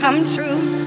come true.